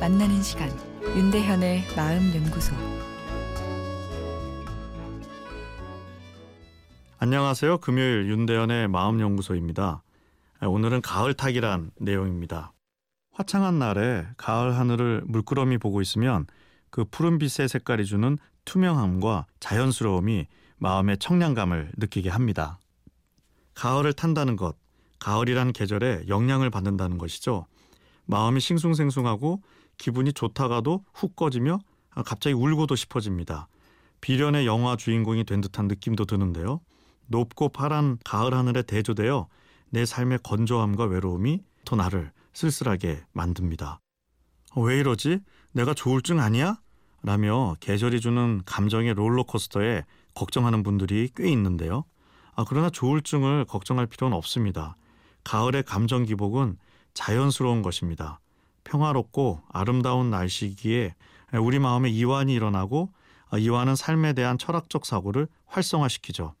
만나는 시간 윤대현의 마음 연구소 안녕하세요. 금요일 윤대현의 마음 연구소입니다. 오늘은 가을탁이란 내용입니다. 화창한 날에 가을 하늘을 물끄러미 보고 있으면 그 푸른빛의 색깔이 주는 투명함과 자연스러움이 마음의 청량감을 느끼게 합니다. 가을을 탄다는 것, 가을이란 계절에 영향을 받는다는 것이죠. 마음이 싱숭생숭하고 기분이 좋다가도 훅 꺼지며 갑자기 울고도 싶어집니다. 비련의 영화 주인공이 된 듯한 느낌도 드는데요. 높고 파란 가을 하늘에 대조되어 내 삶의 건조함과 외로움이 더 나를 쓸쓸하게 만듭니다. 어, 왜 이러지? 내가 조울증 아니야? 라며 계절이 주는 감정의 롤러코스터에 걱정하는 분들이 꽤 있는데요. 아, 그러나 조울증을 걱정할 필요는 없습니다. 가을의 감정 기복은 자연스러운 것입니다. 평화롭고 아름다운 날씨기에 우리 마음에 이완이 일어나고 아, 이완은 삶에 대한 철학적 사고를 활성화시키죠.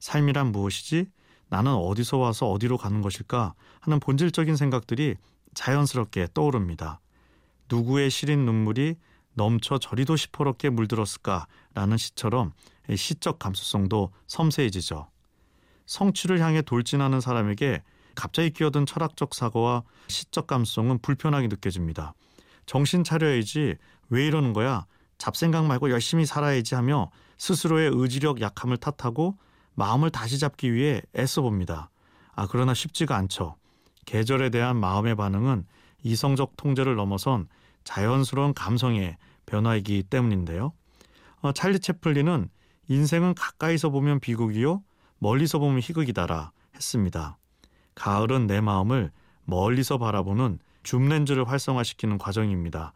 삶이란 무엇이지? 나는 어디서 와서 어디로 가는 것일까? 하는 본질적인 생각들이 자연스럽게 떠오릅니다. 누구의 시린 눈물이 넘쳐 저리도 시퍼렇게 물들었을까라는 시처럼 시적 감수성도 섬세해지죠. 성취를 향해 돌진하는 사람에게 갑자기 끼어든 철학적 사고와 시적 감성은 불편하게 느껴집니다. 정신 차려야지 왜 이러는 거야? 잡생각 말고 열심히 살아야지 하며 스스로의 의지력 약함을 탓하고 마음을 다시 잡기 위해 애써 봅니다. 아, 그러나 쉽지가 않죠. 계절에 대한 마음의 반응은 이성적 통제를 넘어선 자연스러운 감성의 변화이기 때문인데요. 어, 찰리 채플린은 인생은 가까이서 보면 비극이요, 멀리서 보면 희극이다라 했습니다. 가을은 내 마음을 멀리서 바라보는 줌렌즈를 활성화시키는 과정입니다.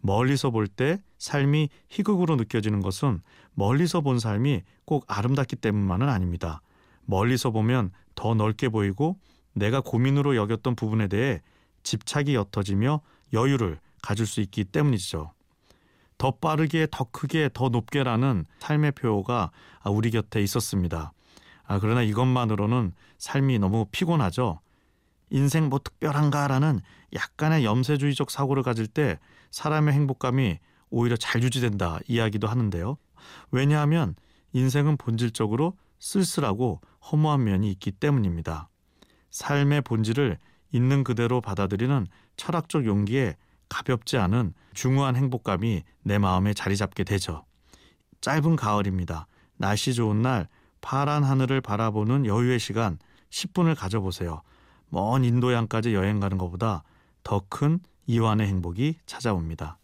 멀리서 볼 때 삶이 희극으로 느껴지는 것은 멀리서 본 삶이 꼭 아름답기 때문만은 아닙니다. 멀리서 보면 더 넓게 보이고 내가 고민으로 여겼던 부분에 대해 집착이 옅어지며 여유를 가질 수 있기 때문이죠. 더 빠르게, 더 크게, 더 높게라는 삶의 표어가 우리 곁에 있었습니다. 아, 그러나 이것만으로는 삶이 너무 피곤하죠. 인생 뭐 특별한가라는 약간의 염세주의적 사고를 가질 때 사람의 행복감이 오히려 잘 유지된다 이야기도 하는데요. 왜냐하면 인생은 본질적으로 쓸쓸하고 허무한 면이 있기 때문입니다. 삶의 본질을 있는 그대로 받아들이는 철학적 용기에 가볍지 않은 중후한 행복감이 내 마음에 자리 잡게 되죠. 짧은 가을입니다. 날씨 좋은 날 파란 하늘을 바라보는 여유의 시간 10분을 가져보세요. 먼 인도양까지 여행 가는 것보다 더 큰 이완의 행복이 찾아옵니다.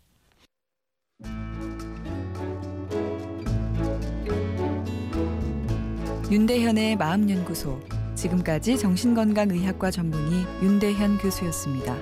윤대현의 마음연구소 지금까지 정신건강의학과 전문의 윤대현 교수였습니다.